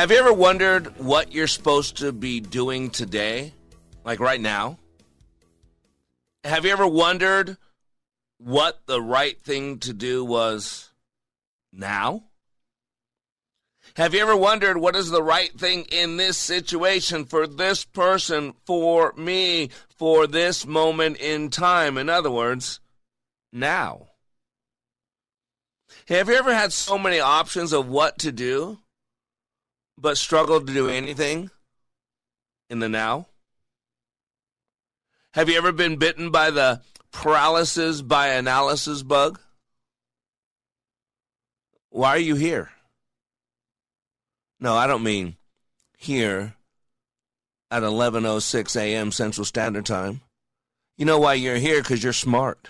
Have you ever wondered what you're supposed to be doing today? Like right now? Have you ever wondered what the right thing to do was now? Have you ever wondered what is the right thing in this situation for this person, for me, for this moment in time? In other words, now. Have you ever had so many options of what to do, but struggled to do anything in the now? Have you ever been bitten by the paralysis by analysis bug? Why are you here? No, I don't mean here at 11:06 a.m. Central Standard Time. You know why you're here cuz you're smart.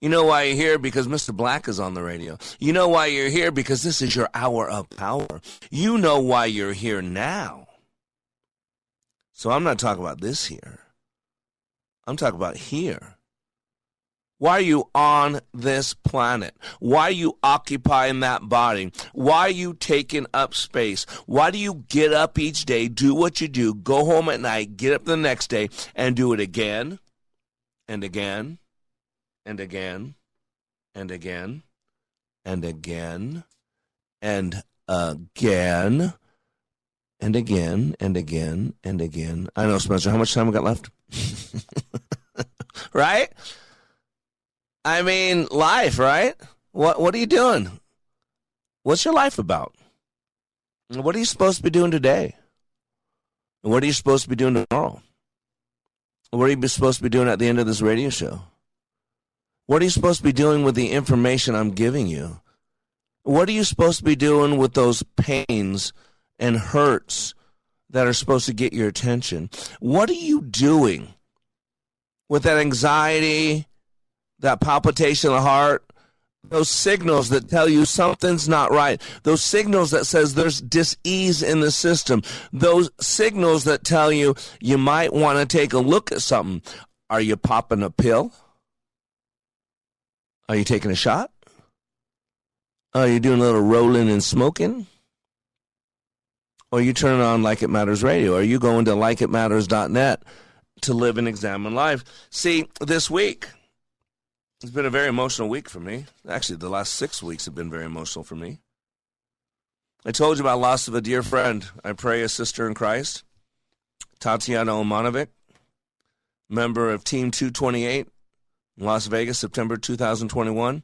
You know why you're here because Mr. Black is on the radio. You know why you're here because this is your hour of power. You know why you're here now. So I'm not talking about this here. I'm talking about here. Why are you on this planet? Why are you occupying that body? Why are you taking up space? Why do you get up each day, do what you do, go home at night, get up the next day, and do it again and again and again and again and again and again and again and again and again. I know, Spencer, how much time we got left? right? I mean, life, right? What what are you doing? What's your life about? What are you supposed to be doing today? What are you supposed to be doing tomorrow? What are you supposed to be doing at the end of this radio show? What are you supposed to be doing with the information I'm giving you? What are you supposed to be doing with those pains and hurts that are supposed to get your attention? What are you doing with that anxiety, that palpitation of the heart, those signals that tell you something's not right, those signals that says there's dis-ease in the system, those signals that tell you you might want to take a look at something. Are you popping a pill? Are you taking a shot? Are you doing a little rolling and smoking? Or you turning on Like It Matters Radio? Are you going to likeitmatters.net to live and examine life? See, this week, it's been a very emotional week for me. Actually, the last six weeks have been very emotional for me. I told you about loss of a dear friend. I pray a sister in Christ, Tatiana Omanovic, member of Team 228 in Las Vegas, September 2021.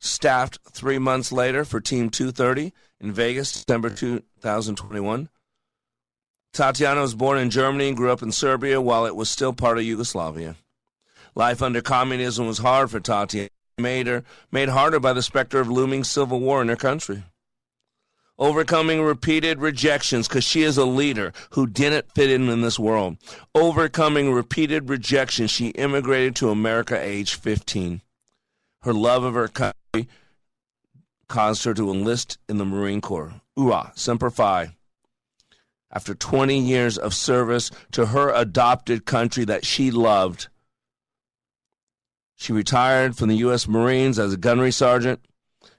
Staffed three months later for Team 230 in Vegas, September 2021. Tatiana was born in Germany and grew up in Serbia while it was still part of Yugoslavia. Life under communism was hard for Tatiana, made her made harder by the specter of looming civil war in her country. Overcoming repeated rejections because she is a leader who didn't fit in in this world. Overcoming repeated rejection, she immigrated to America age 15. Her love of her country caused her to enlist in the Marine Corps. Oorah, Semper Fi. After 20 years of service to her adopted country that she loved, she retired from the U.S. Marines as a gunnery sergeant.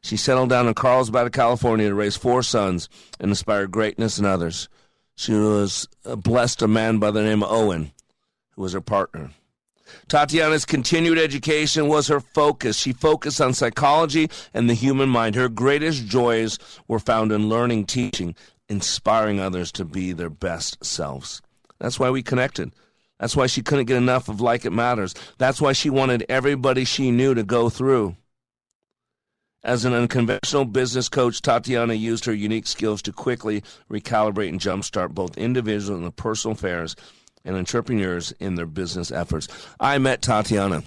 She settled down in Carlsbad, California to raise four sons and inspire greatness in others. She was blessed a man by the name of Owen, who was her partner. Tatiana's continued education was her focus. She focused on psychology and the human mind. Her greatest joys were found in learning, teaching, inspiring others to be their best selves. That's why we connected. That's why she couldn't get enough of Like It Matters. That's why she wanted everybody she knew to go through. As an unconventional business coach, Tatiana used her unique skills to quickly recalibrate and jumpstart both individual and personal affairs and entrepreneurs in their business efforts. I met Tatiana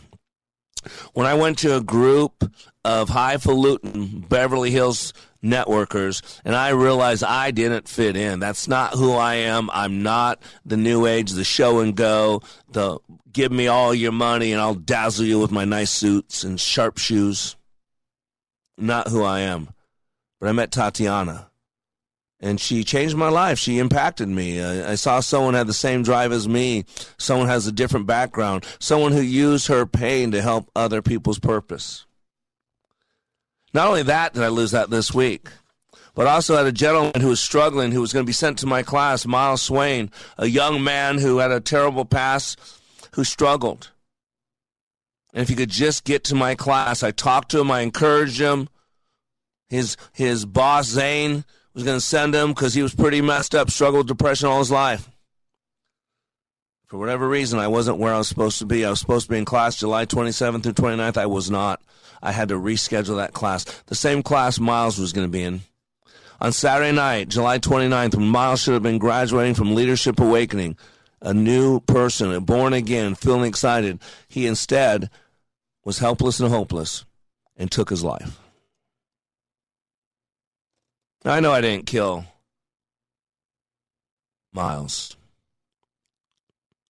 when I went to a group of highfalutin Beverly Hills networkers and I realized I didn't fit in. That's not who I am. I'm not the new age, the show and go, the give me all your money and I'll dazzle you with my nice suits and sharp shoes. Not who I am. But I met Tatiana and she changed my life. She impacted me. I, I, saw someone had the same drive as me. Someone has a different background. Someone who used her pain to help other people's purpose. Not only that did I lose that this week, but also had a gentleman who was struggling, who was going to be sent to my class, Miles Swain, a young man who had a terrible past, who struggled. And if he could just get to my class, I talked to him, I encouraged him. His his boss Zane was going to send him because he was pretty messed up, struggled with depression all his life. For whatever reason, I wasn't where I was supposed to be. I was supposed to be in class July 27th through 29th. I was not. I had to reschedule that class. The same class Miles was going to be in. On Saturday night, July 29th, when Miles should have been graduating from Leadership Awakening, a new person, born again, feeling excited, he instead was helpless and hopeless and took his life. I know I didn't kill Miles.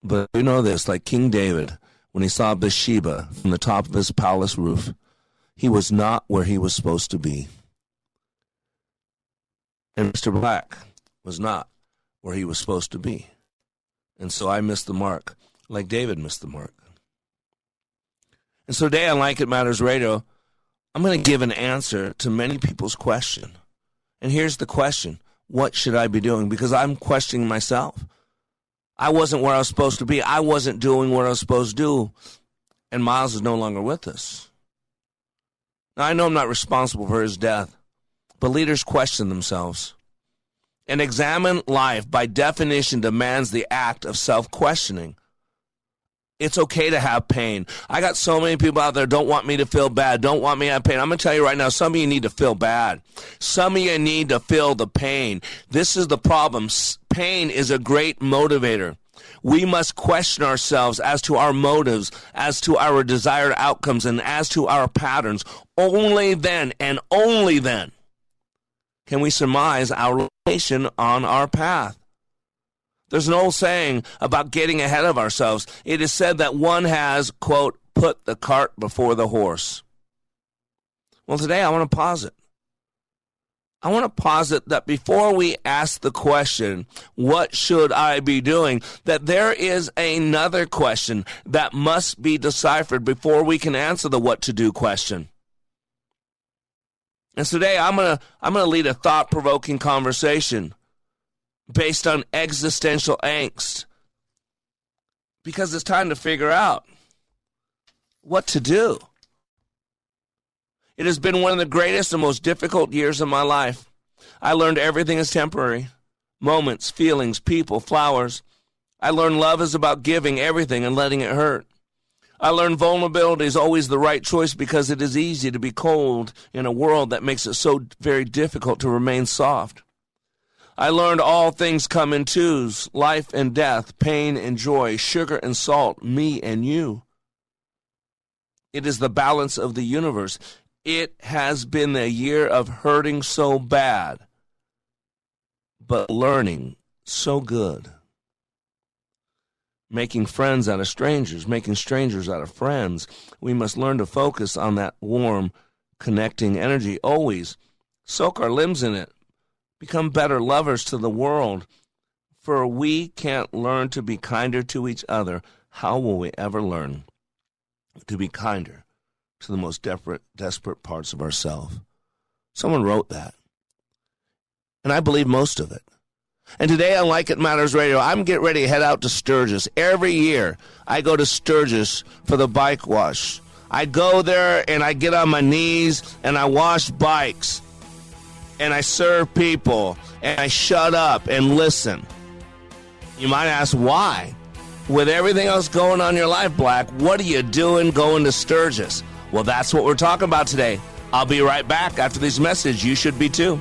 But you know this, like King David, when he saw Bathsheba from the top of his palace roof, he was not where he was supposed to be. And Mr. Black was not where he was supposed to be. And so I missed the mark, like David missed the mark. And so today on Like It Matters Radio, I'm going to give an answer to many people's question. And here's the question what should I be doing? Because I'm questioning myself. I wasn't where I was supposed to be. I wasn't doing what I was supposed to do. And Miles is no longer with us. Now, I know I'm not responsible for his death, but leaders question themselves. And examine life, by definition, demands the act of self questioning. It's okay to have pain. I got so many people out there don't want me to feel bad, don't want me to have pain. I'm going to tell you right now, some of you need to feel bad. Some of you need to feel the pain. This is the problem. Pain is a great motivator. We must question ourselves as to our motives, as to our desired outcomes, and as to our patterns. Only then and only then can we surmise our location on our path. There's an old saying about getting ahead of ourselves. It is said that one has, quote, put the cart before the horse. Well, today I want to posit. I want to posit that before we ask the question, what should I be doing? That there is another question that must be deciphered before we can answer the what to do question. And today I'm going to I'm going to lead a thought-provoking conversation based on existential angst. Because it's time to figure out what to do. It has been one of the greatest and most difficult years of my life. I learned everything is temporary moments, feelings, people, flowers. I learned love is about giving everything and letting it hurt. I learned vulnerability is always the right choice because it is easy to be cold in a world that makes it so very difficult to remain soft. I learned all things come in twos life and death, pain and joy, sugar and salt, me and you. It is the balance of the universe. It has been a year of hurting so bad, but learning so good. Making friends out of strangers, making strangers out of friends. We must learn to focus on that warm, connecting energy always. Soak our limbs in it become better lovers to the world. For we can't learn to be kinder to each other. How will we ever learn to be kinder to the most desperate, desperate parts of ourselves? Someone wrote that. And I believe most of it. And today on Like It Matters Radio, I'm getting ready to head out to Sturgis. Every year, I go to Sturgis for the bike wash. I go there and I get on my knees and I wash bikes and I serve people and I shut up and listen. You might ask why? With everything else going on in your life, Black, what are you doing going to Sturgis? Well, that's what we're talking about today. I'll be right back after this message. You should be too.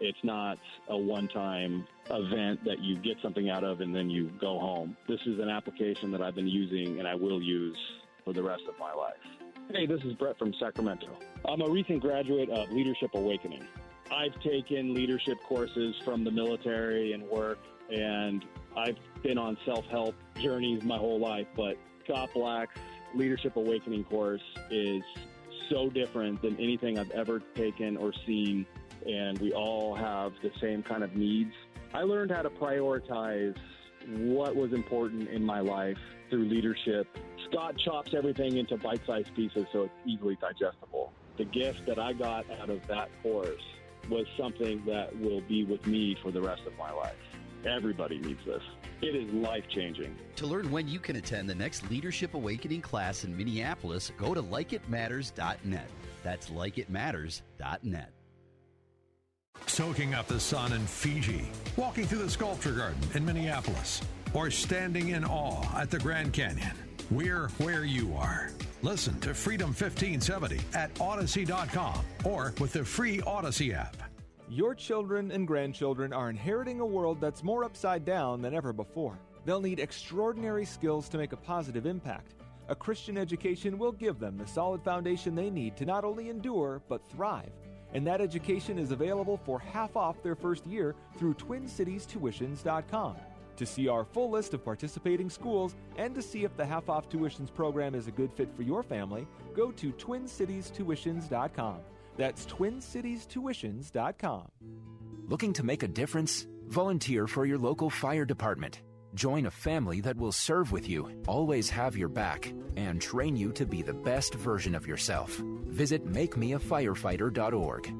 It's not a one time event that you get something out of and then you go home. This is an application that I've been using and I will use for the rest of my life. Hey, this is Brett from Sacramento. I'm a recent graduate of Leadership Awakening. I've taken leadership courses from the military and work, and I've been on self help journeys my whole life. But Scott Black's Leadership Awakening course is so different than anything I've ever taken or seen and we all have the same kind of needs. I learned how to prioritize what was important in my life through leadership. Scott chops everything into bite sized pieces so it's easily digestible. The gift that I got out of that course was something that will be with me for the rest of my life. Everybody needs this. It is life changing. To learn when you can attend the next Leadership Awakening class in Minneapolis, go to likeitmatters.net. That's likeitmatters.net. Soaking up the sun in Fiji, walking through the sculpture garden in Minneapolis, or standing in awe at the Grand Canyon. We're where you are. Listen to Freedom 1570 at Audacy.com or with the free Audacy app. Your children and grandchildren are inheriting a world that's more upside down than ever before. They'll need extraordinary skills to make a positive impact. A Christian education will give them the solid foundation they need to not only endure, but thrive and that education is available for half off their first year through TwinCitiesTuitions.com. To see our full list of participating schools and to see if the half off tuitions program is a good fit for your family, go to TwinCitiesTuitions.com. That's TwinCitiesTuitions.com. Looking to make a difference? Volunteer for your local fire department. Join a family that will serve with you, always have your back, and train you to be the best version of yourself. Visit makemeafirefighter.org.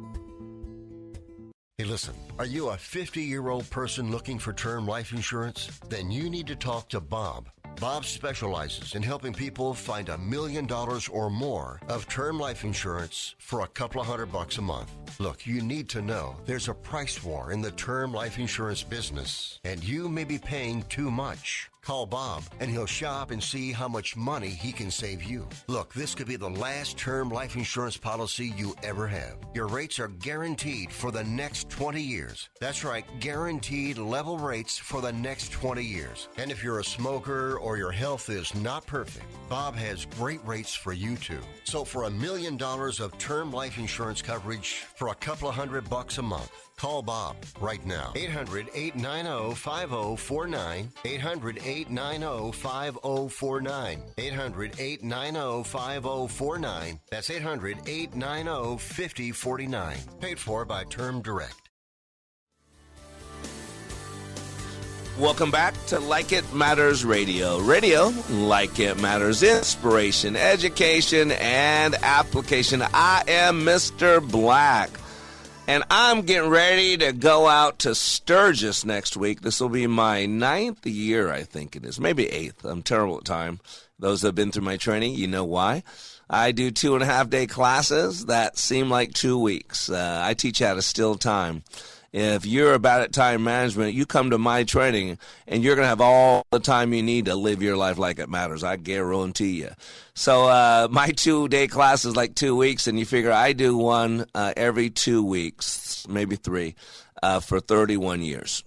Hey, listen, are you a 50 year old person looking for term life insurance? Then you need to talk to Bob. Bob specializes in helping people find a million dollars or more of term life insurance for a couple of hundred bucks a month. Look, you need to know there's a price war in the term life insurance business, and you may be paying too much. Call Bob and he'll shop and see how much money he can save you. Look, this could be the last term life insurance policy you ever have. Your rates are guaranteed for the next 20 years. That's right, guaranteed level rates for the next 20 years. And if you're a smoker or your health is not perfect, Bob has great rates for you too. So for a million dollars of term life insurance coverage for a couple of hundred bucks a month, Call Bob right now. 800 890 5049. 800 890 5049. 800 890 5049. That's 800 890 5049. Paid for by Term Direct. Welcome back to Like It Matters Radio. Radio, like it matters, inspiration, education, and application. I am Mr. Black. And I'm getting ready to go out to Sturgis next week. This will be my ninth year, I think it is. Maybe eighth. I'm terrible at time. Those that have been through my training, you know why. I do two and a half day classes that seem like two weeks. Uh, I teach how to still time. If you're bad at time management, you come to my training and you're going to have all the time you need to live your life like it matters. I guarantee you. So, uh, my two day class is like two weeks, and you figure I do one uh, every two weeks, maybe three, uh, for 31 years.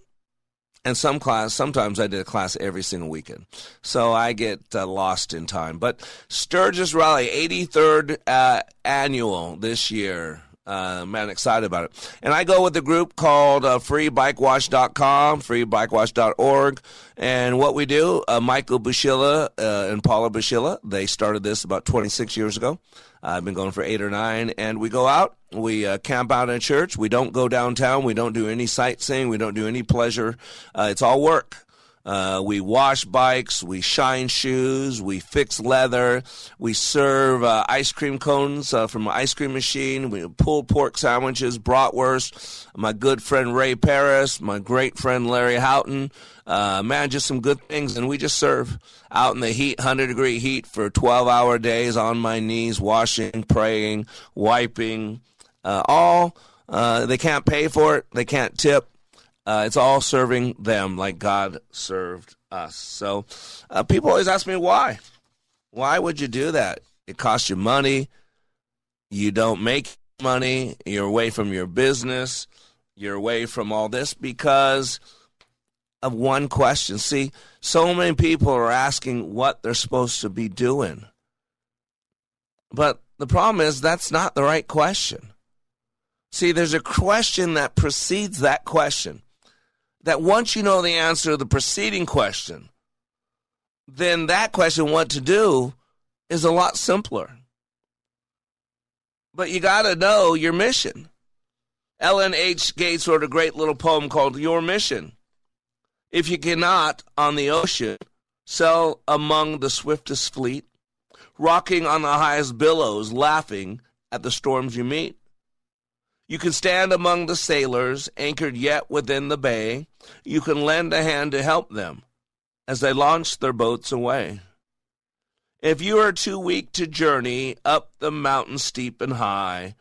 And some class, sometimes I did a class every single weekend. So I get uh, lost in time. But Sturgis Rally, 83rd uh, annual this year. Uh, man, excited about it. And I go with a group called uh, freebikewash.com, freebikewash.org. And what we do, uh, Michael Bushilla uh, and Paula Bushilla, they started this about 26 years ago. I've been going for eight or nine. And we go out, we uh, camp out in church. We don't go downtown. We don't do any sightseeing. We don't do any pleasure. Uh, it's all work. Uh, we wash bikes, we shine shoes, we fix leather, we serve uh, ice cream cones uh, from an ice cream machine, we pull pork sandwiches, bratwurst. My good friend Ray Paris, my great friend Larry Houghton, uh, man, just some good things. And we just serve out in the heat, 100 degree heat for 12 hour days on my knees, washing, praying, wiping, uh, all. They can't pay for it, they can't tip uh, it's all serving them like God served us. So uh, people always ask me why. Why would you do that? It costs you money. You don't make money. You're away from your business. You're away from all this because of one question. See, so many people are asking what they're supposed to be doing. But the problem is that's not the right question. See, there's a question that precedes that question that once you know the answer to the preceding question, then that question, what to do, is a lot simpler. But you got to know your mission. Ellen H. Gates wrote a great little poem called Your Mission. If you cannot, on the ocean, sail among the swiftest fleet, rocking on the highest billows, laughing at the storms you meet. You can stand among the sailors, anchored yet within the bay, you can lend a hand to help them as they launch their boats away. If you are too weak to journey up the mountain steep and high,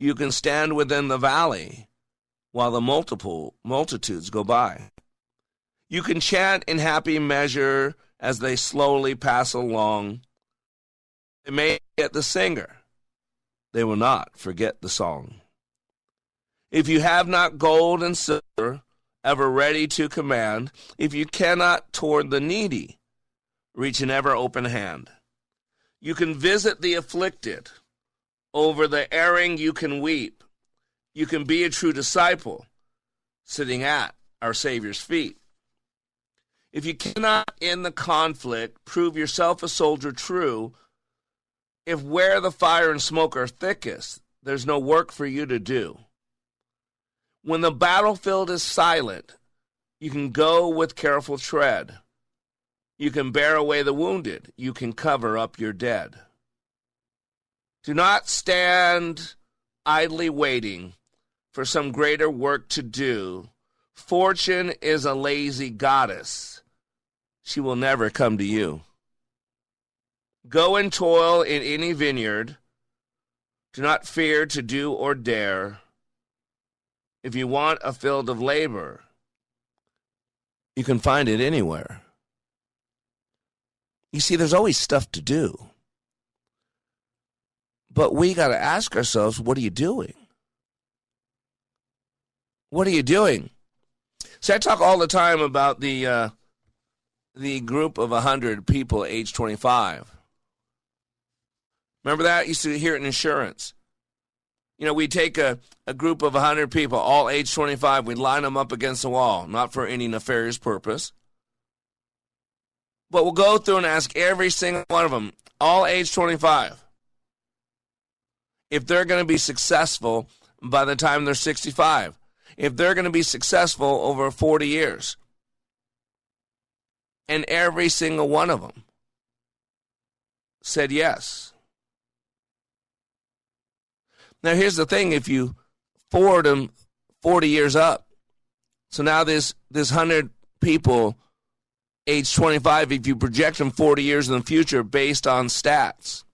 you can stand within the valley while the multiple multitudes go by. You can chant in happy measure as they slowly pass along. They may forget the singer, they will not forget the song. If you have not gold and silver, ever ready to command, if you cannot toward the needy reach an ever open hand. You can visit the afflicted. Over the erring you can weep. You can be a true disciple, sitting at our Savior's feet. If you cannot in the conflict prove yourself a soldier true, if where the fire and smoke are thickest, there's no work for you to do. When the battlefield is silent, you can go with careful tread. You can bear away the wounded. You can cover up your dead. Do not stand idly waiting for some greater work to do. Fortune is a lazy goddess. She will never come to you. Go and toil in any vineyard. Do not fear to do or dare if you want a field of labor, you can find it anywhere. You see, there's always stuff to do. But we got to ask ourselves, what are you doing? What are you doing? See, I talk all the time about the uh, the group of 100 people age 25. Remember that? You used to hear it in insurance. You know, we take a, a group of 100 people, all age 25, we line them up against the wall, not for any nefarious purpose. But we'll go through and ask every single one of them, all age 25, if they're going to be successful by the time they're 65, if they're going to be successful over 40 years. And every single one of them said yes. Now, here's the thing if you forward them 40 years up, so now this, this 100 people, age 25, if you project them 40 years in the future based on stats,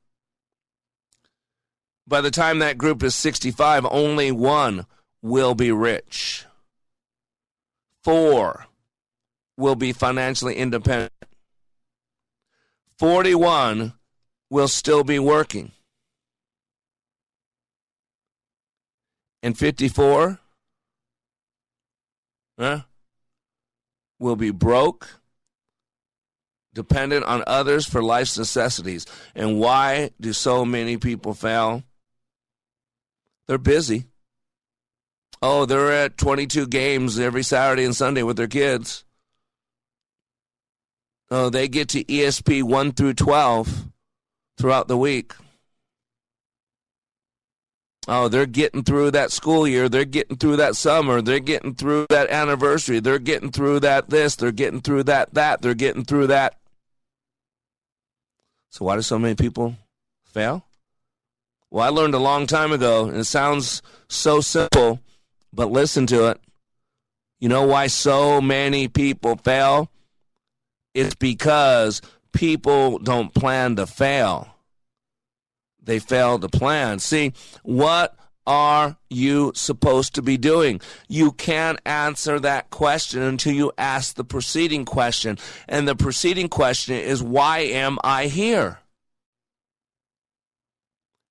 by the time that group is 65, only one will be rich. Four will be financially independent. 41 will still be working. And 54 huh, will be broke, dependent on others for life's necessities. And why do so many people fail? They're busy. Oh, they're at 22 games every Saturday and Sunday with their kids. Oh, they get to ESP 1 through 12 throughout the week. Oh, they're getting through that school year. They're getting through that summer. They're getting through that anniversary. They're getting through that this. They're getting through that that. They're getting through that. So, why do so many people fail? Well, I learned a long time ago, and it sounds so simple, but listen to it. You know why so many people fail? It's because people don't plan to fail they failed to plan. See, what are you supposed to be doing? You can't answer that question until you ask the preceding question. And the preceding question is, why am I here?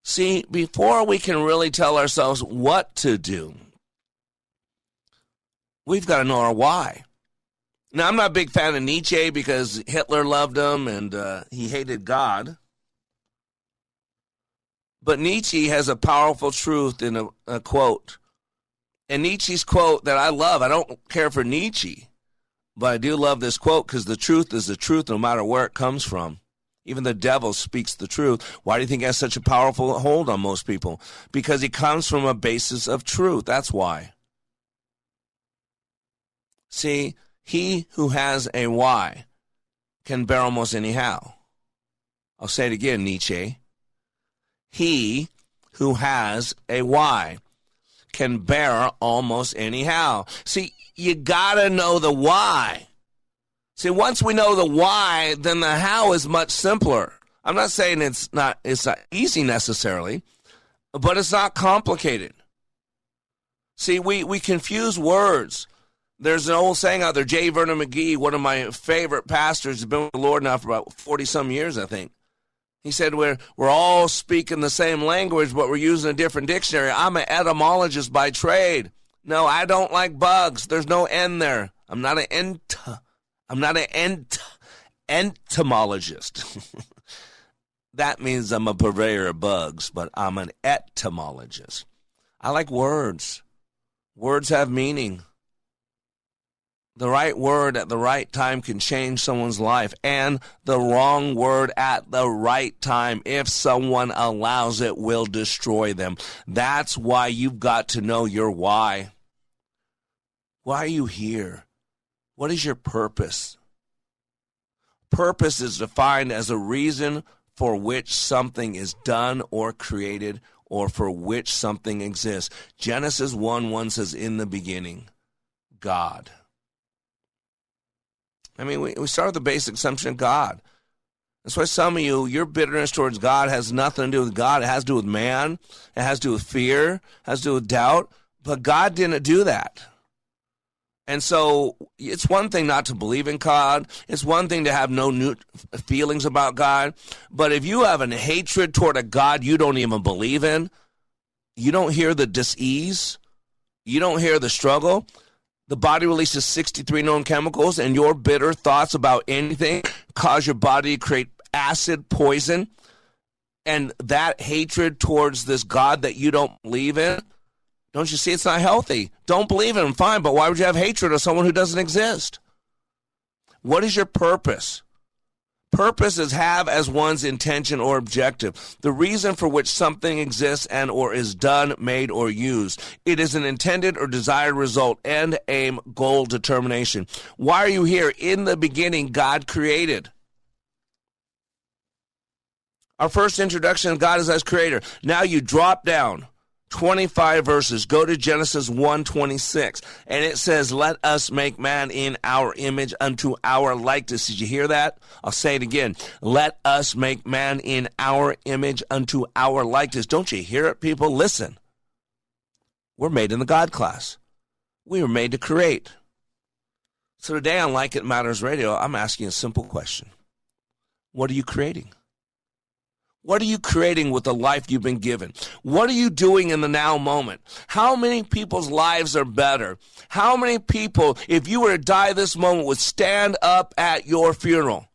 See, before we can really tell ourselves what to do, we've got to know our why. Now, I'm not a big fan of Nietzsche because Hitler loved him and uh, he hated God. But Nietzsche has a powerful truth in a, a quote. And Nietzsche's quote that I love, I don't care for Nietzsche, but I do love this quote because the truth is the truth no matter where it comes from. Even the devil speaks the truth. Why do you think he has such a powerful hold on most people? Because he comes from a basis of truth. That's why. See, he who has a why can bear almost anyhow. I'll say it again, Nietzsche he who has a why can bear almost anyhow. See, you gotta know the why. See, once we know the why, then the how is much simpler. I'm not saying it's not it's not easy necessarily, but it's not complicated. See, we, we confuse words. There's an old saying out there, J. Vernon McGee, one of my favorite pastors, has been with the Lord now for about 40 some years, I think. He said we're we're all speaking the same language, but we're using a different dictionary. I'm an etymologist by trade. No, I don't like bugs. There's no N there. I'm not an ent. I'm not an ent entomologist. that means I'm a purveyor of bugs, but I'm an etymologist. I like words. Words have meaning the right word at the right time can change someone's life, and the wrong word at the right time, if someone allows it, will destroy them. That's why you've got to know your why. Why are you here? What is your purpose? Purpose is defined as a reason for which something is done or created or for which something exists. Genesis 1 1 says, In the beginning, God. I mean, we, we start with the basic assumption of God. That's why some of you, your bitterness towards God has nothing to do with God. It has to do with man. It has to do with fear. It has to do with doubt. But God didn't do that. And so it's one thing not to believe in God. It's one thing to have no new feelings about God. But if you have a hatred toward a God you don't even believe in, you don't hear the disease, you don't hear the struggle, the body releases 63 known chemicals, and your bitter thoughts about anything cause your body to create acid poison. And that hatred towards this God that you don't believe in, don't you see it's not healthy? Don't believe in him, fine, but why would you have hatred of someone who doesn't exist? What is your purpose? Purpose is have as one's intention or objective, the reason for which something exists and or is done, made or used. It is an intended or desired result, end, aim, goal, determination. Why are you here? In the beginning, God created. Our first introduction of God is as creator. Now you drop down 25 verses. Go to Genesis 1:26 and it says, "Let us make man in our image unto our likeness." Did you hear that? I'll say it again. "Let us make man in our image unto our likeness." Don't you hear it, people? Listen. We're made in the God class. We were made to create. So today on Like It Matters Radio, I'm asking a simple question. What are you creating? What are you creating with the life you've been given? What are you doing in the now moment? How many people's lives are better? How many people, if you were to die this moment, would stand up at your funeral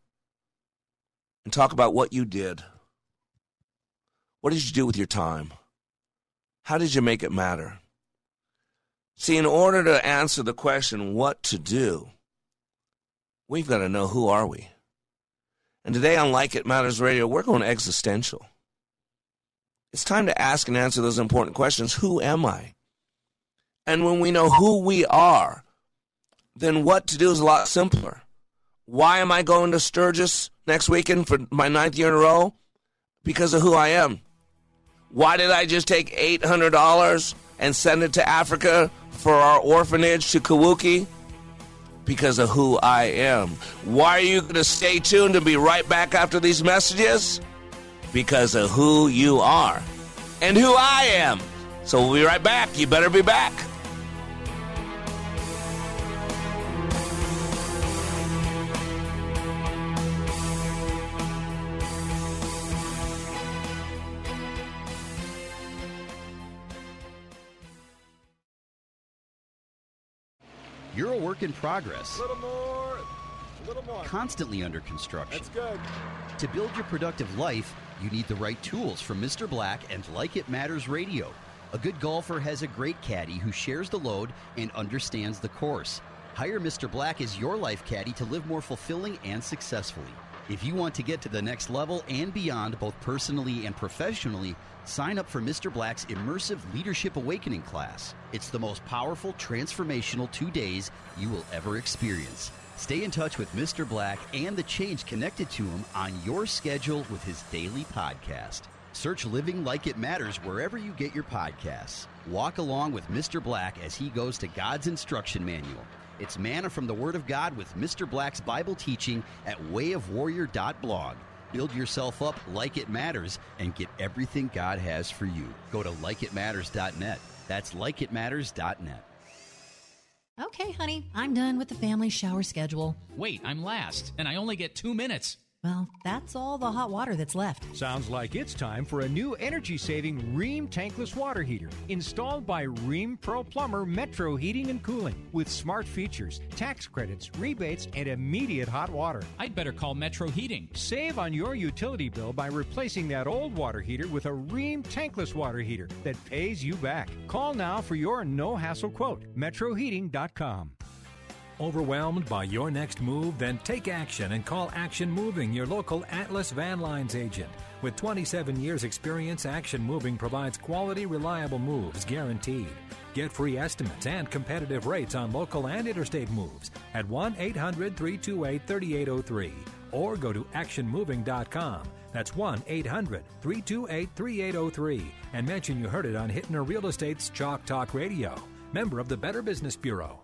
and talk about what you did? What did you do with your time? How did you make it matter? See, in order to answer the question, what to do, we've got to know who are we? And today on Like It Matters Radio, we're going existential. It's time to ask and answer those important questions. Who am I? And when we know who we are, then what to do is a lot simpler. Why am I going to Sturgis next weekend for my ninth year in a row? Because of who I am. Why did I just take $800 and send it to Africa for our orphanage to Kawuki? Because of who I am. Why are you going to stay tuned and be right back after these messages? Because of who you are and who I am. So we'll be right back. You better be back. You're a work in progress. A little more. A little more. Constantly under construction. That's good. To build your productive life, you need the right tools from Mr. Black and Like It Matters Radio. A good golfer has a great caddy who shares the load and understands the course. Hire Mr. Black as your life caddy to live more fulfilling and successfully. If you want to get to the next level and beyond, both personally and professionally, sign up for Mr. Black's immersive Leadership Awakening class. It's the most powerful, transformational two days you will ever experience. Stay in touch with Mr. Black and the change connected to him on your schedule with his daily podcast. Search Living Like It Matters wherever you get your podcasts. Walk along with Mr. Black as he goes to God's instruction manual. It's manna from the Word of God with Mr. Black's Bible teaching at wayofwarrior.blog. Build yourself up like it matters and get everything God has for you. Go to likeitmatters.net. That's likeitmatters.net. Okay, honey, I'm done with the family shower schedule. Wait, I'm last, and I only get two minutes. Well, that's all the hot water that's left. Sounds like it's time for a new energy saving Rheem tankless water heater installed by Rheem Pro Plumber Metro Heating and Cooling with smart features, tax credits, rebates, and immediate hot water. I'd better call Metro Heating. Save on your utility bill by replacing that old water heater with a Rheem tankless water heater that pays you back. Call now for your no hassle quote. MetroHeating.com. Overwhelmed by your next move? Then take action and call Action Moving, your local Atlas Van Lines agent. With 27 years' experience, Action Moving provides quality, reliable moves guaranteed. Get free estimates and competitive rates on local and interstate moves at 1 800 328 3803 or go to actionmoving.com. That's 1 800 328 3803 and mention you heard it on Hittner Real Estate's Chalk Talk Radio. Member of the Better Business Bureau.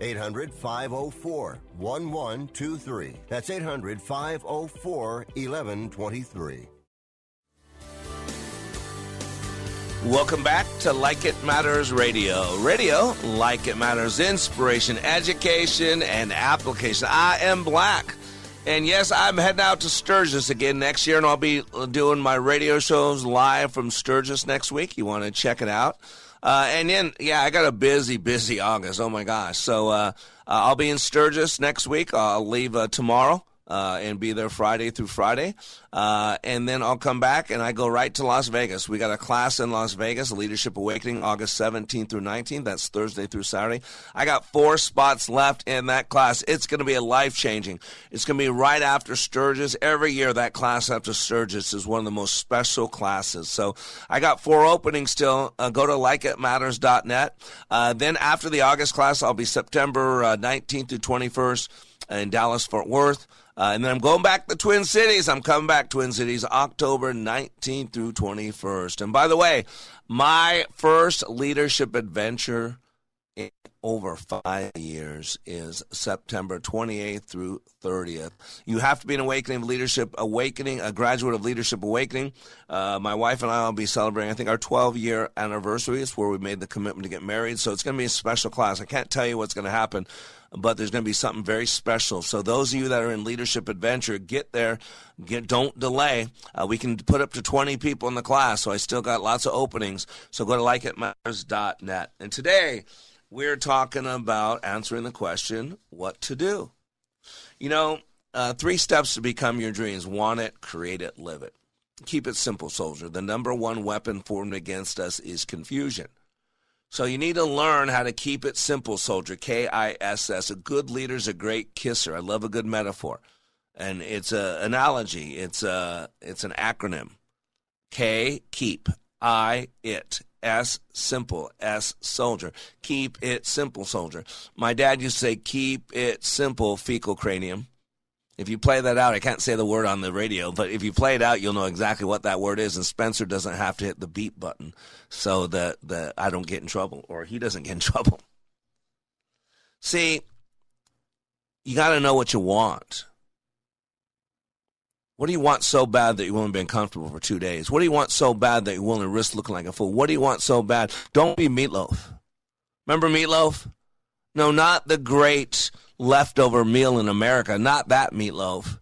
800 504 1123. That's 800 504 1123. Welcome back to Like It Matters Radio. Radio, like it matters, inspiration, education, and application. I am Black. And yes, I'm heading out to Sturgis again next year, and I'll be doing my radio shows live from Sturgis next week. You want to check it out. Uh, and then, yeah, I got a busy, busy August. Oh my gosh! So uh, uh, I'll be in Sturgis next week. I'll leave uh, tomorrow. Uh, and be there Friday through Friday. Uh, and then I'll come back and I go right to Las Vegas. We got a class in Las Vegas, Leadership Awakening, August 17th through 19th. That's Thursday through Saturday. I got four spots left in that class. It's going to be a life changing. It's going to be right after Sturgis. Every year, that class after Sturgis is one of the most special classes. So I got four openings still. Uh, go to likeitmatters.net. Uh, then after the August class, I'll be September 19th uh, through 21st in Dallas, Fort Worth. Uh, and then I'm going back to Twin Cities. I'm coming back Twin Cities October 19th through 21st. And by the way, my first leadership adventure in over five years is September 28th through 30th. You have to be an Awakening of Leadership Awakening, a graduate of Leadership Awakening. Uh, my wife and I will be celebrating, I think, our 12 year anniversary. It's where we made the commitment to get married. So it's going to be a special class. I can't tell you what's going to happen, but there's going to be something very special. So those of you that are in Leadership Adventure, get there. Get, don't delay. Uh, we can put up to 20 people in the class, so I still got lots of openings. So go to likeitmatters.net. And today, we're talking about answering the question what to do. You know, uh, three steps to become your dreams want it, create it, live it. Keep it simple, soldier. The number one weapon formed against us is confusion. So you need to learn how to keep it simple, soldier. K I S S. A good leader's a great kisser. I love a good metaphor, and it's an analogy. It's a it's an acronym. K keep I it S simple S soldier. Keep it simple, soldier. My dad used to say, "Keep it simple, fecal cranium." If you play that out, I can't say the word on the radio, but if you play it out, you'll know exactly what that word is. And Spencer doesn't have to hit the beep button so that, that I don't get in trouble or he doesn't get in trouble. See, you got to know what you want. What do you want so bad that you're willing to be uncomfortable for two days? What do you want so bad that you're willing to risk looking like a fool? What do you want so bad? Don't be meatloaf. Remember meatloaf? No, not the great leftover meal in America, not that meatloaf.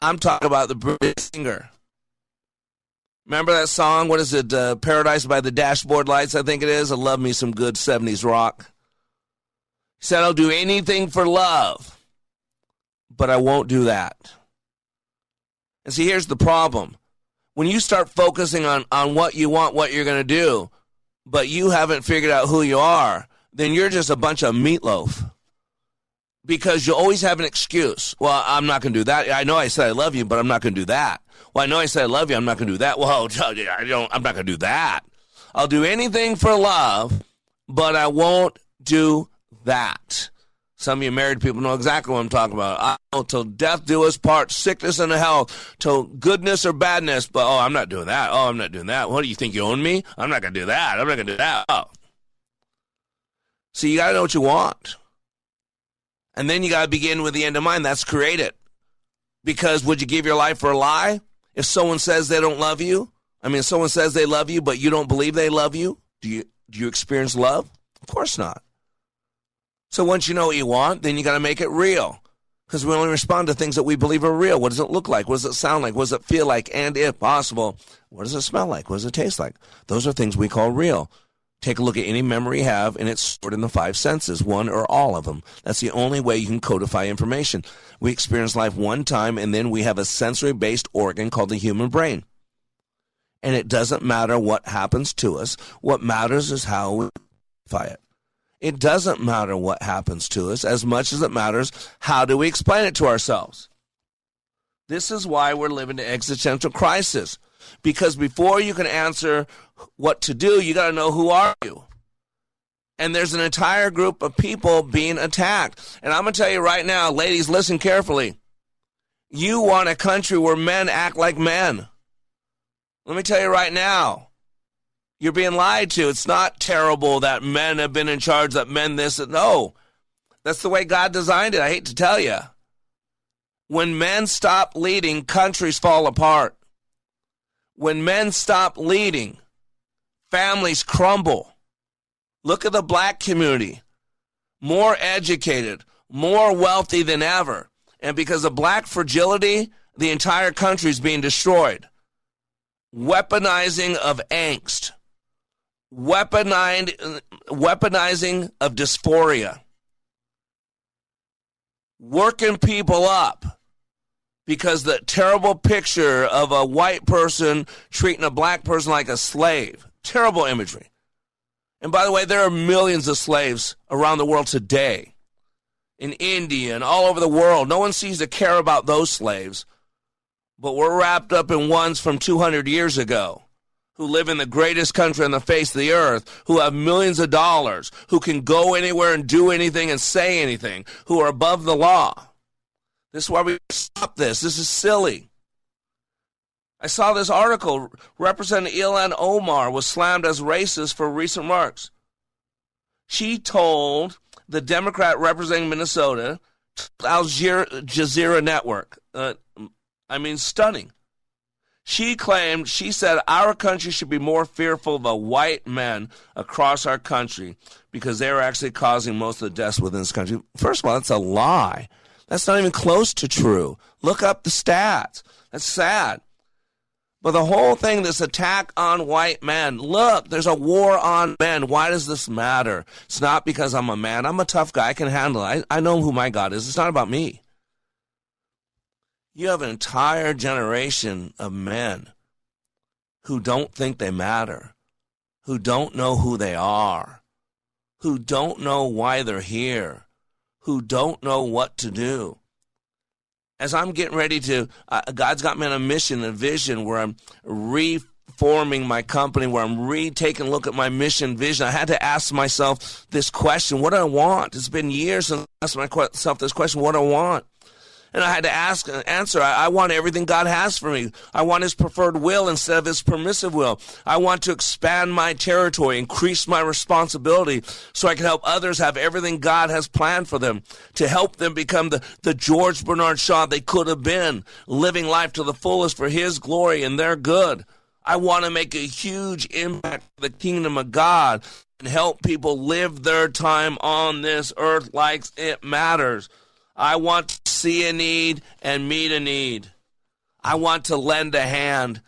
I'm talking about the British singer. Remember that song? What is it? Uh, Paradise by the Dashboard Lights, I think it is. I love me some good 70s rock. He said, I'll do anything for love, but I won't do that. And see, here's the problem. When you start focusing on, on what you want, what you're going to do, but you haven't figured out who you are, then you're just a bunch of meatloaf. Because you always have an excuse. Well, I'm not going to do that. I know I said I love you, but I'm not going to do that. Well, I know I said I love you. I'm not going to do that. Well, I don't, I'm not going to do that. I'll do anything for love, but I won't do that. Some of you married people know exactly what I'm talking about. I know till death do us part, sickness and health, till goodness or badness. But oh, I'm not doing that. Oh, I'm not doing that. What do you think you own me? I'm not going to do that. I'm not going to do that. Oh. See, you got to know what you want. And then you got to begin with the end in mind. That's create it. Because would you give your life for a lie? If someone says they don't love you, I mean, if someone says they love you, but you don't believe they love you, do you, do you experience love? Of course not. So once you know what you want, then you got to make it real. Because we only respond to things that we believe are real. What does it look like? What does it sound like? What does it feel like? And if possible, what does it smell like? What does it taste like? Those are things we call real. Take a look at any memory you have, and it's stored in the five senses, one or all of them. That's the only way you can codify information. We experience life one time, and then we have a sensory based organ called the human brain. And it doesn't matter what happens to us. What matters is how we codify it. It doesn't matter what happens to us as much as it matters how do we explain it to ourselves. This is why we're living an existential crisis. Because before you can answer what to do, you got to know who are you. And there's an entire group of people being attacked. And I'm going to tell you right now, ladies, listen carefully. You want a country where men act like men. Let me tell you right now, you're being lied to. It's not terrible that men have been in charge, that men this. And no, that's the way God designed it. I hate to tell you. When men stop leading, countries fall apart. When men stop leading, families crumble. Look at the black community. More educated, more wealthy than ever. And because of black fragility, the entire country is being destroyed. Weaponizing of angst weaponizing, weaponizing of dysphoria, working people up because the terrible picture of a white person treating a black person like a slave. Terrible imagery. And by the way, there are millions of slaves around the world today, in India and all over the world. No one seems to care about those slaves, but we're wrapped up in ones from 200 years ago who live in the greatest country on the face of the earth, who have millions of dollars, who can go anywhere and do anything and say anything, who are above the law. This is why we stop this. This is silly. I saw this article. Representative Ilhan Omar was slammed as racist for recent remarks. She told the Democrat representing Minnesota, Al Jazeera Network, uh, I mean, stunning. She claimed, she said, our country should be more fearful of the white men across our country because they're actually causing most of the deaths within this country. First of all, that's a lie. That's not even close to true. Look up the stats. That's sad. But the whole thing, this attack on white men, look, there's a war on men. Why does this matter? It's not because I'm a man. I'm a tough guy. I can handle it. I, I know who my God is. It's not about me. You have an entire generation of men who don't think they matter, who don't know who they are, who don't know why they're here, who don't know what to do. As I'm getting ready to, uh, God's got me on a mission, a vision where I'm reforming my company, where I'm retaking a look at my mission vision. I had to ask myself this question What do I want? It's been years since I asked myself this question What do I want? And I had to ask and answer. I, I, want everything God has for me. I want His preferred will instead of His permissive will. I want to expand my territory, increase my responsibility so I can help others have everything God has planned for them, to help them become the, the George Bernard Shaw they could have been, living life to the fullest for His glory and their good. I want to make a huge impact for the kingdom of God and help people live their time on this earth like it matters. I want to see a need and meet a need. I want to lend a hand.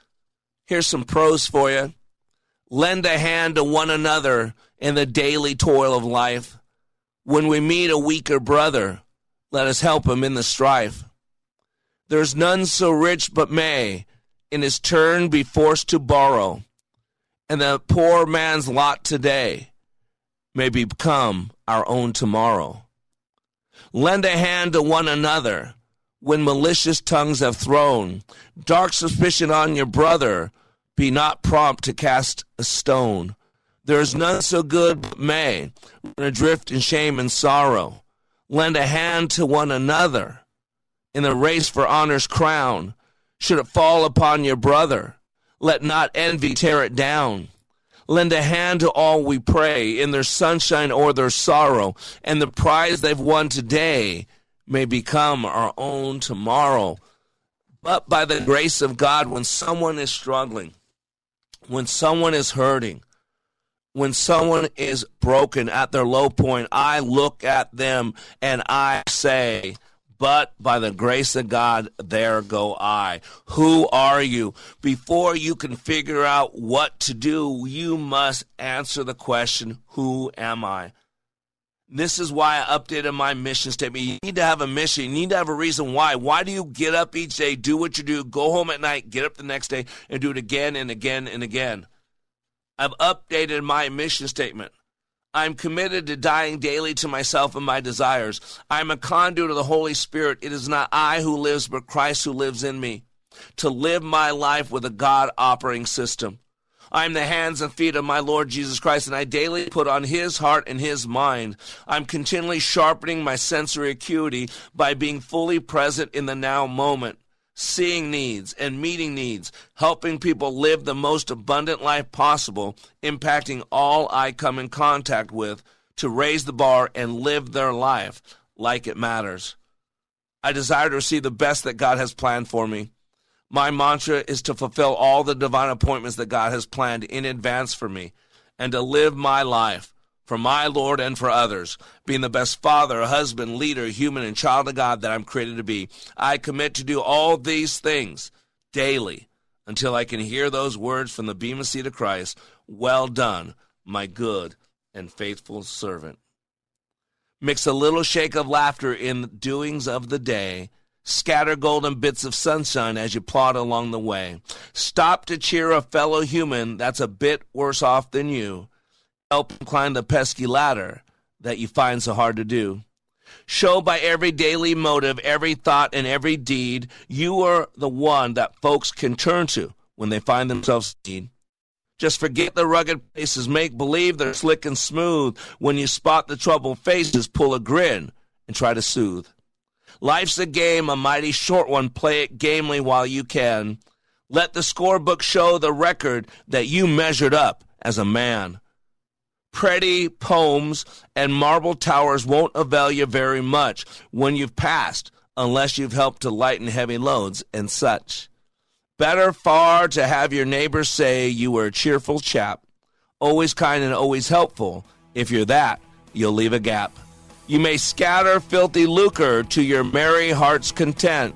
Here's some pros for you. Lend a hand to one another in the daily toil of life. When we meet a weaker brother, let us help him in the strife. There's none so rich but may, in his turn, be forced to borrow. And the poor man's lot today may become our own tomorrow. Lend a hand to one another when malicious tongues have thrown dark suspicion on your brother. Be not prompt to cast a stone. There is none so good but may adrift in shame and sorrow. Lend a hand to one another in the race for honor's crown. Should it fall upon your brother, let not envy tear it down. Lend a hand to all we pray in their sunshine or their sorrow, and the prize they've won today may become our own tomorrow. But by the grace of God, when someone is struggling, when someone is hurting, when someone is broken at their low point, I look at them and I say, but by the grace of God, there go I. Who are you? Before you can figure out what to do, you must answer the question, Who am I? This is why I updated my mission statement. You need to have a mission. You need to have a reason why. Why do you get up each day, do what you do, go home at night, get up the next day, and do it again and again and again? I've updated my mission statement. I'm committed to dying daily to myself and my desires. I'm a conduit of the Holy Spirit. It is not I who lives, but Christ who lives in me. To live my life with a God operating system. I am the hands and feet of my Lord Jesus Christ, and I daily put on His heart and His mind. I'm continually sharpening my sensory acuity by being fully present in the now moment seeing needs and meeting needs, helping people live the most abundant life possible, impacting all I come in contact with to raise the bar and live their life like it matters. I desire to receive the best that God has planned for me. My mantra is to fulfill all the divine appointments that God has planned in advance for me and to live my life for my Lord and for others, being the best father, husband, leader, human, and child of God that I'm created to be. I commit to do all these things daily until I can hear those words from the Bema seat of Christ Well done, my good and faithful servant. Mix a little shake of laughter in the doings of the day. Scatter golden bits of sunshine as you plod along the way. Stop to cheer a fellow human that's a bit worse off than you help climb the pesky ladder that you find so hard to do. Show by every daily motive, every thought, and every deed, you are the one that folks can turn to when they find themselves in. Just forget the rugged places, make believe they're slick and smooth. When you spot the troubled faces, pull a grin and try to soothe. Life's a game, a mighty short one. Play it gamely while you can. Let the scorebook show the record that you measured up as a man. Pretty poems and marble towers won't avail you very much when you've passed, unless you've helped to lighten heavy loads and such. Better far to have your neighbors say you were a cheerful chap, always kind and always helpful. If you're that, you'll leave a gap. You may scatter filthy lucre to your merry heart's content,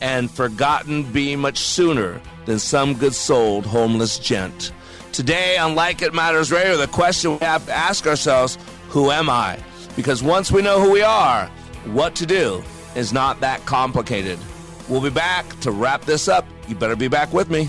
and forgotten be much sooner than some good souled homeless gent. Today on Like It Matters Radio, the question we have to ask ourselves who am I? Because once we know who we are, what to do is not that complicated. We'll be back to wrap this up. You better be back with me.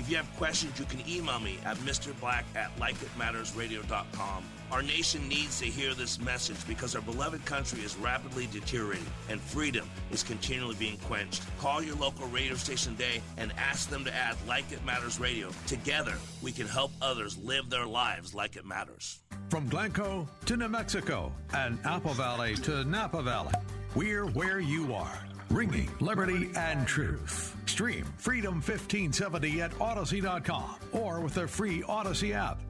If you have questions, you can email me at mrblack at likeitmattersradio.com. Our nation needs to hear this message because our beloved country is rapidly deteriorating and freedom is continually being quenched. Call your local radio station today and ask them to add Like It Matters Radio. Together, we can help others live their lives like it matters. From Glencoe to New Mexico and Apple Valley to Napa Valley, we're where you are. Ringing liberty and truth. Stream Freedom 1570 at Audacy.com or with the free Audacy app.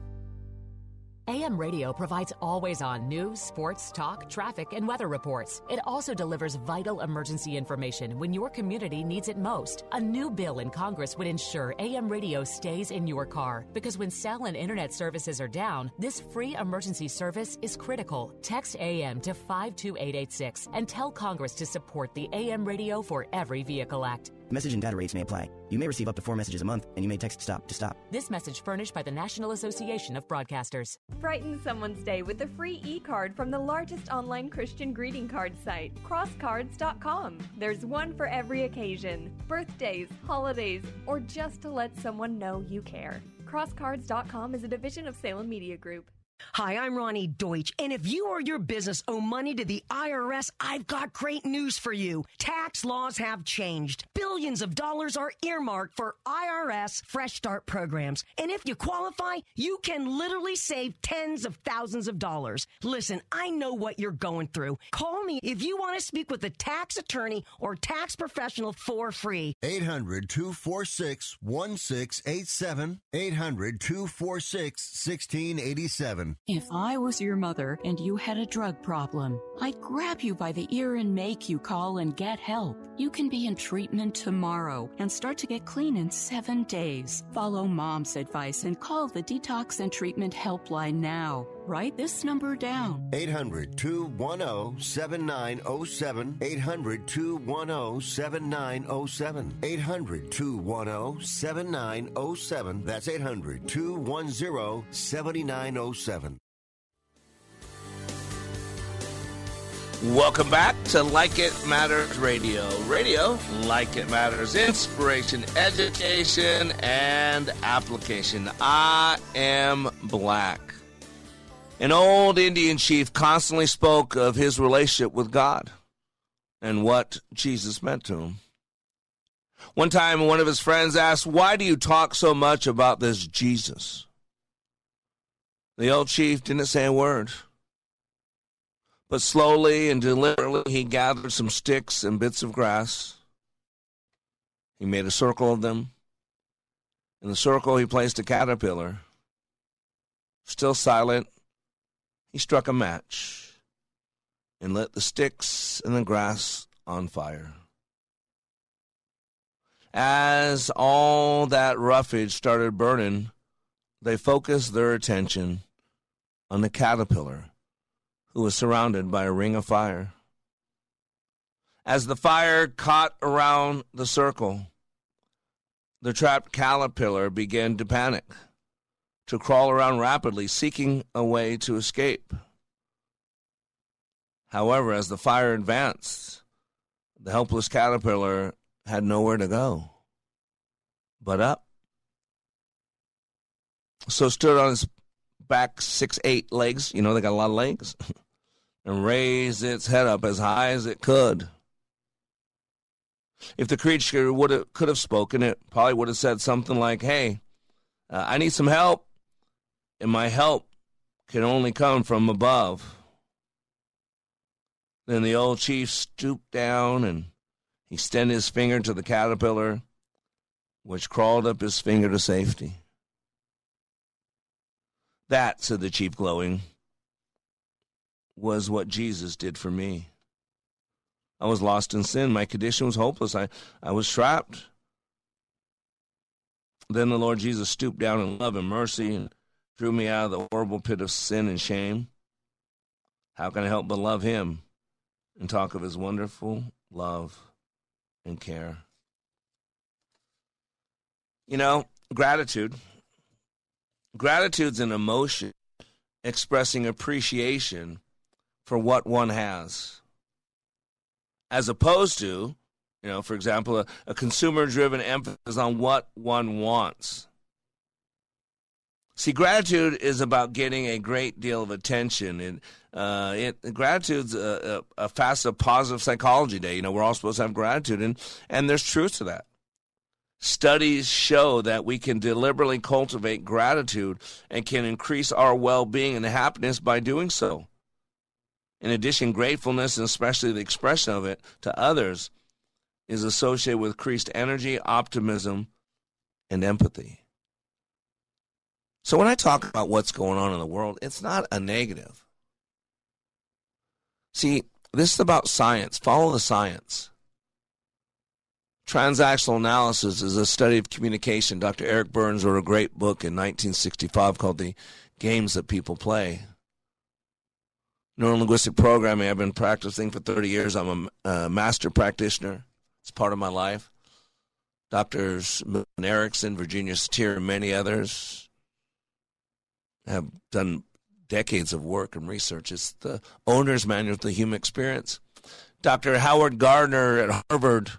AM radio provides always on news, sports, talk, traffic, and weather reports. It also delivers vital emergency information when your community needs it most. A new bill in Congress would ensure AM radio stays in your car because when cell and internet services are down, this free emergency service is critical. Text AM to 52886 and tell Congress to support the AM Radio for Every Vehicle Act. Message and data rates may apply. You may receive up to four messages a month, and you may text STOP to stop. This message furnished by the National Association of Broadcasters. Brighten someone's day with a free e card from the largest online Christian greeting card site, crosscards.com. There's one for every occasion birthdays, holidays, or just to let someone know you care. Crosscards.com is a division of Salem Media Group. Hi, I'm Ronnie Deutsch, and if you or your business owe money to the IRS, I've got great news for you. Tax laws have changed. Billions of dollars are earmarked for IRS Fresh Start programs, and if you qualify, you can literally save tens of thousands of dollars. Listen, I know what you're going through. Call me if you want to speak with a tax attorney or tax professional for free. 800 246 1687. 800 246 1687. If I was your mother and you had a drug problem, I'd grab you by the ear and make you call and get help. You can be in treatment tomorrow and start to get clean in seven days. Follow mom's advice and call the Detox and Treatment Helpline now. Write this number down 800 210 7907. 800 210 7907. 800 210 7907. That's 800 210 7907. Welcome back to Like It Matters Radio. Radio, like it matters, inspiration, education, and application. I am black. An old Indian chief constantly spoke of his relationship with God and what Jesus meant to him. One time, one of his friends asked, Why do you talk so much about this Jesus? The old chief didn't say a word. But slowly and deliberately, he gathered some sticks and bits of grass. He made a circle of them. In the circle, he placed a caterpillar. Still silent, he struck a match and lit the sticks and the grass on fire. As all that roughage started burning, they focused their attention on the caterpillar who was surrounded by a ring of fire. As the fire caught around the circle, the trapped caterpillar began to panic, to crawl around rapidly, seeking a way to escape. However, as the fire advanced, the helpless caterpillar had nowhere to go but up. So stood on its back six, eight legs, you know, they got a lot of legs, and raised its head up as high as it could. If the creature would have, could have spoken, it probably would have said something like, Hey, uh, I need some help, and my help can only come from above. Then the old chief stooped down and he extended his finger to the caterpillar, which crawled up his finger to safety. That, said the chief, glowing, was what Jesus did for me. I was lost in sin. My condition was hopeless. I, I was trapped. Then the Lord Jesus stooped down in love and mercy and drew me out of the horrible pit of sin and shame. How can I help but love him and talk of his wonderful love and care? You know, gratitude. Gratitude's an emotion expressing appreciation for what one has as opposed to, you know, for example, a, a consumer driven emphasis on what one wants. See, gratitude is about getting a great deal of attention. And uh, it, gratitude's a, a, a facet of positive psychology day. You know, we're all supposed to have gratitude, and, and there's truth to that. Studies show that we can deliberately cultivate gratitude and can increase our well being and happiness by doing so. In addition, gratefulness, and especially the expression of it to others, is associated with increased energy, optimism, and empathy. So when I talk about what's going on in the world, it's not a negative. See, this is about science. Follow the science. Transactional analysis is a study of communication. Dr. Eric Burns wrote a great book in 1965 called The Games That People Play neurolinguistic programming I've been practicing for 30 years. I'm a uh, master practitioner. It's part of my life. Doctors Erickson, Virginia Satir, and many others have done decades of work and research. It's the owner's manual of the human experience. Dr. Howard Gardner at Harvard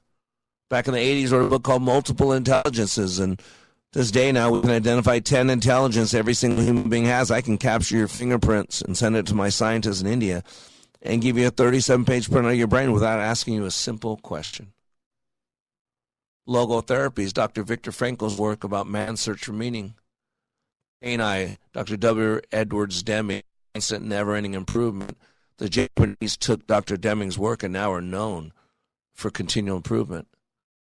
back in the 80s wrote a book called Multiple Intelligences and this day now, we can identify 10 intelligence every single human being has. I can capture your fingerprints and send it to my scientists in India and give you a 37 page print of your brain without asking you a simple question. Logotherapy is Dr. Viktor Frankl's work about man's search for meaning. And I, Dr. W. Edwards Deming, constant never ending improvement. The Japanese took Dr. Deming's work and now are known for continual improvement.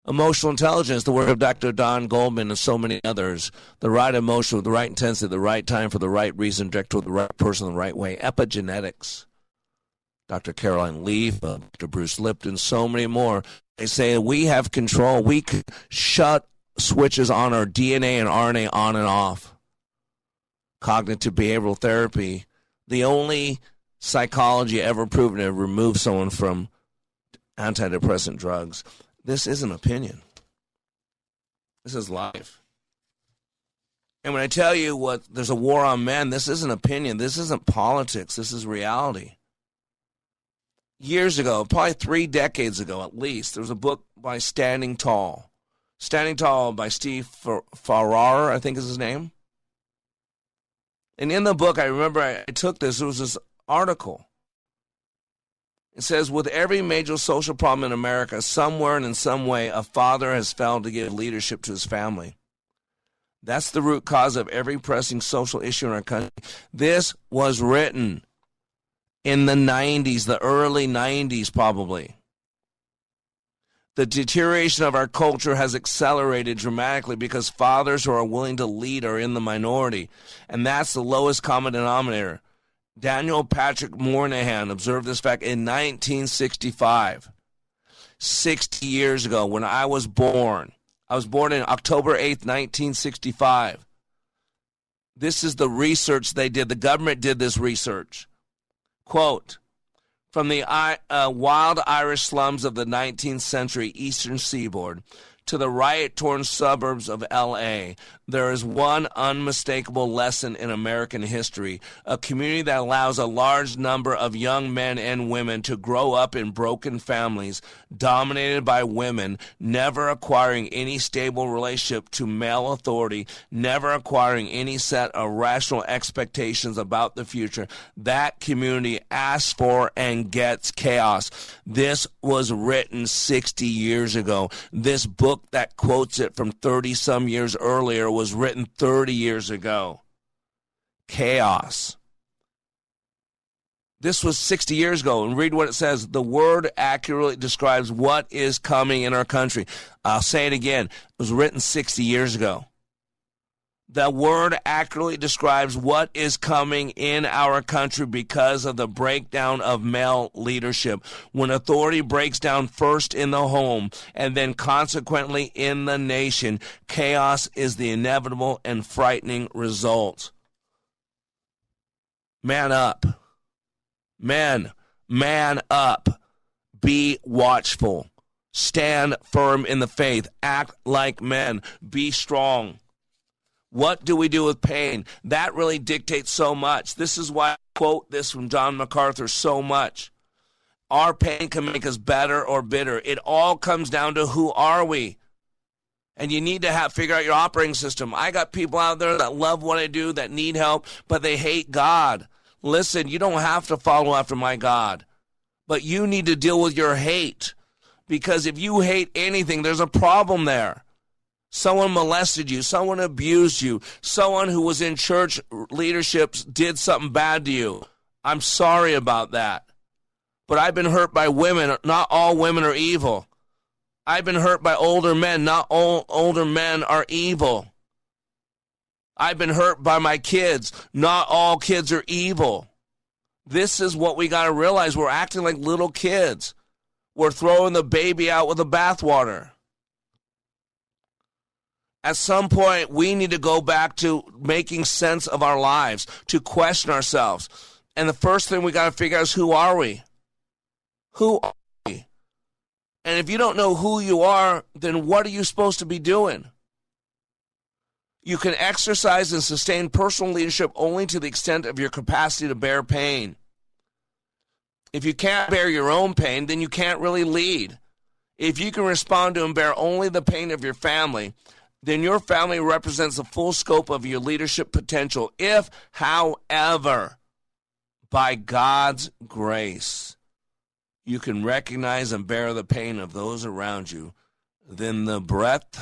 Emotional intelligence, the work of Dr. Don Goldman and so many others. The right emotion with the right intensity, the right time for the right reason, direct to the right person the right way. Epigenetics. Dr. Caroline Leaf, uh, Dr. Bruce Lipton, so many more. They say we have control. We can shut switches on our DNA and RNA on and off. Cognitive behavioral therapy, the only psychology ever proven to remove someone from antidepressant drugs. This is an opinion. This is life. And when I tell you what there's a war on men, this isn't opinion. This isn't politics. This is reality. Years ago, probably three decades ago at least, there was a book by Standing Tall. Standing Tall by Steve Farrar, I think is his name. And in the book, I remember I took this, it was this article it says, with every major social problem in America, somewhere and in some way, a father has failed to give leadership to his family. That's the root cause of every pressing social issue in our country. This was written in the 90s, the early 90s, probably. The deterioration of our culture has accelerated dramatically because fathers who are willing to lead are in the minority. And that's the lowest common denominator. Daniel Patrick Moynihan observed this fact in 1965, 60 years ago when I was born. I was born in October 8th, 1965. This is the research they did. The government did this research. Quote From the uh, wild Irish slums of the 19th century eastern seaboard to the riot torn suburbs of LA, there is one unmistakable lesson in American history a community that allows a large number of young men and women to grow up in broken families dominated by women, never acquiring any stable relationship to male authority, never acquiring any set of rational expectations about the future. That community asks for and gets chaos. This was written 60 years ago. This book that quotes it from 30 some years earlier was written 30 years ago. Chaos. This was 60 years ago, and read what it says. The word accurately describes what is coming in our country. I'll say it again. It was written 60 years ago. The word accurately describes what is coming in our country because of the breakdown of male leadership. When authority breaks down first in the home and then consequently in the nation, chaos is the inevitable and frightening result. Man up. Men, man up. Be watchful. Stand firm in the faith. Act like men. Be strong. What do we do with pain? That really dictates so much. This is why I quote this from John MacArthur so much. Our pain can make us better or bitter. It all comes down to who are we? And you need to have figure out your operating system. I got people out there that love what I do, that need help, but they hate God. Listen, you don't have to follow after my God, but you need to deal with your hate. Because if you hate anything, there's a problem there someone molested you, someone abused you, someone who was in church leadership did something bad to you. I'm sorry about that. But I've been hurt by women. Not all women are evil. I've been hurt by older men. Not all older men are evil. I've been hurt by my kids. Not all kids are evil. This is what we got to realize. We're acting like little kids. We're throwing the baby out with the bathwater at some point we need to go back to making sense of our lives, to question ourselves. And the first thing we got to figure out is who are we? Who are we? And if you don't know who you are, then what are you supposed to be doing? You can exercise and sustain personal leadership only to the extent of your capacity to bear pain. If you can't bear your own pain, then you can't really lead. If you can respond to and bear only the pain of your family, then your family represents the full scope of your leadership potential. If, however, by God's grace, you can recognize and bear the pain of those around you, then the breadth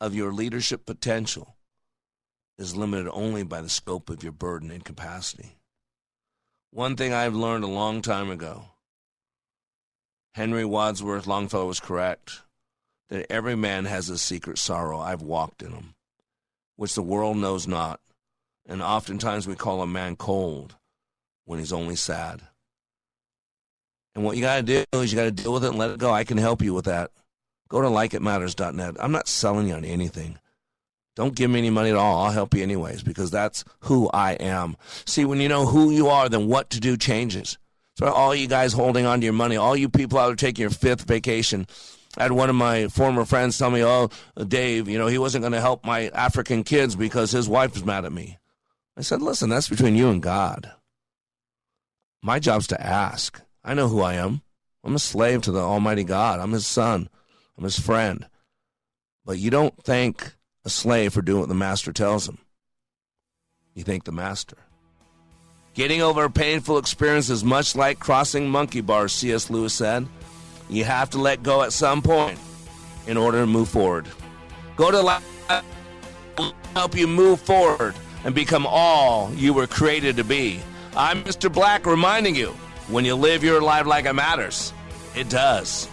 of your leadership potential is limited only by the scope of your burden and capacity. One thing I've learned a long time ago Henry Wadsworth Longfellow was correct that every man has a secret sorrow. I've walked in them, which the world knows not. And oftentimes we call a man cold when he's only sad. And what you got to do is you got to deal with it and let it go. I can help you with that. Go to likeitmatters.net. I'm not selling you on anything. Don't give me any money at all. I'll help you anyways because that's who I am. See, when you know who you are, then what to do changes. So all you guys holding on to your money, all you people out there taking your fifth vacation, I had one of my former friends tell me, "Oh, Dave, you know, he wasn't going to help my African kids because his wife was mad at me." I said, "Listen, that's between you and God. My job's to ask. I know who I am. I'm a slave to the Almighty God. I'm His son. I'm His friend. But you don't thank a slave for doing what the master tells him. You thank the master." Getting over a painful experience is much like crossing monkey bars, C.S. Lewis said. You have to let go at some point in order to move forward. Go to life help you move forward and become all you were created to be. I'm Mr. Black reminding you when you live your life like it matters, it does.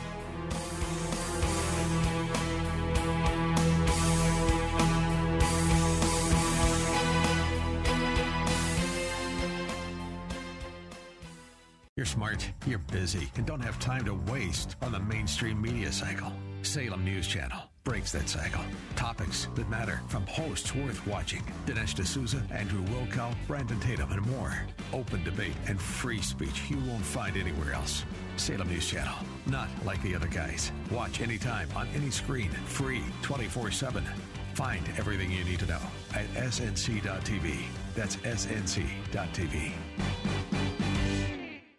You're smart, you're busy, and don't have time to waste on the mainstream media cycle. Salem News Channel breaks that cycle. Topics that matter from hosts worth watching Dinesh D'Souza, Andrew Wilkow, Brandon Tatum, and more. Open debate and free speech you won't find anywhere else. Salem News Channel. Not like the other guys. Watch anytime on any screen. Free 24 7. Find everything you need to know at snc.tv. That's snc.tv.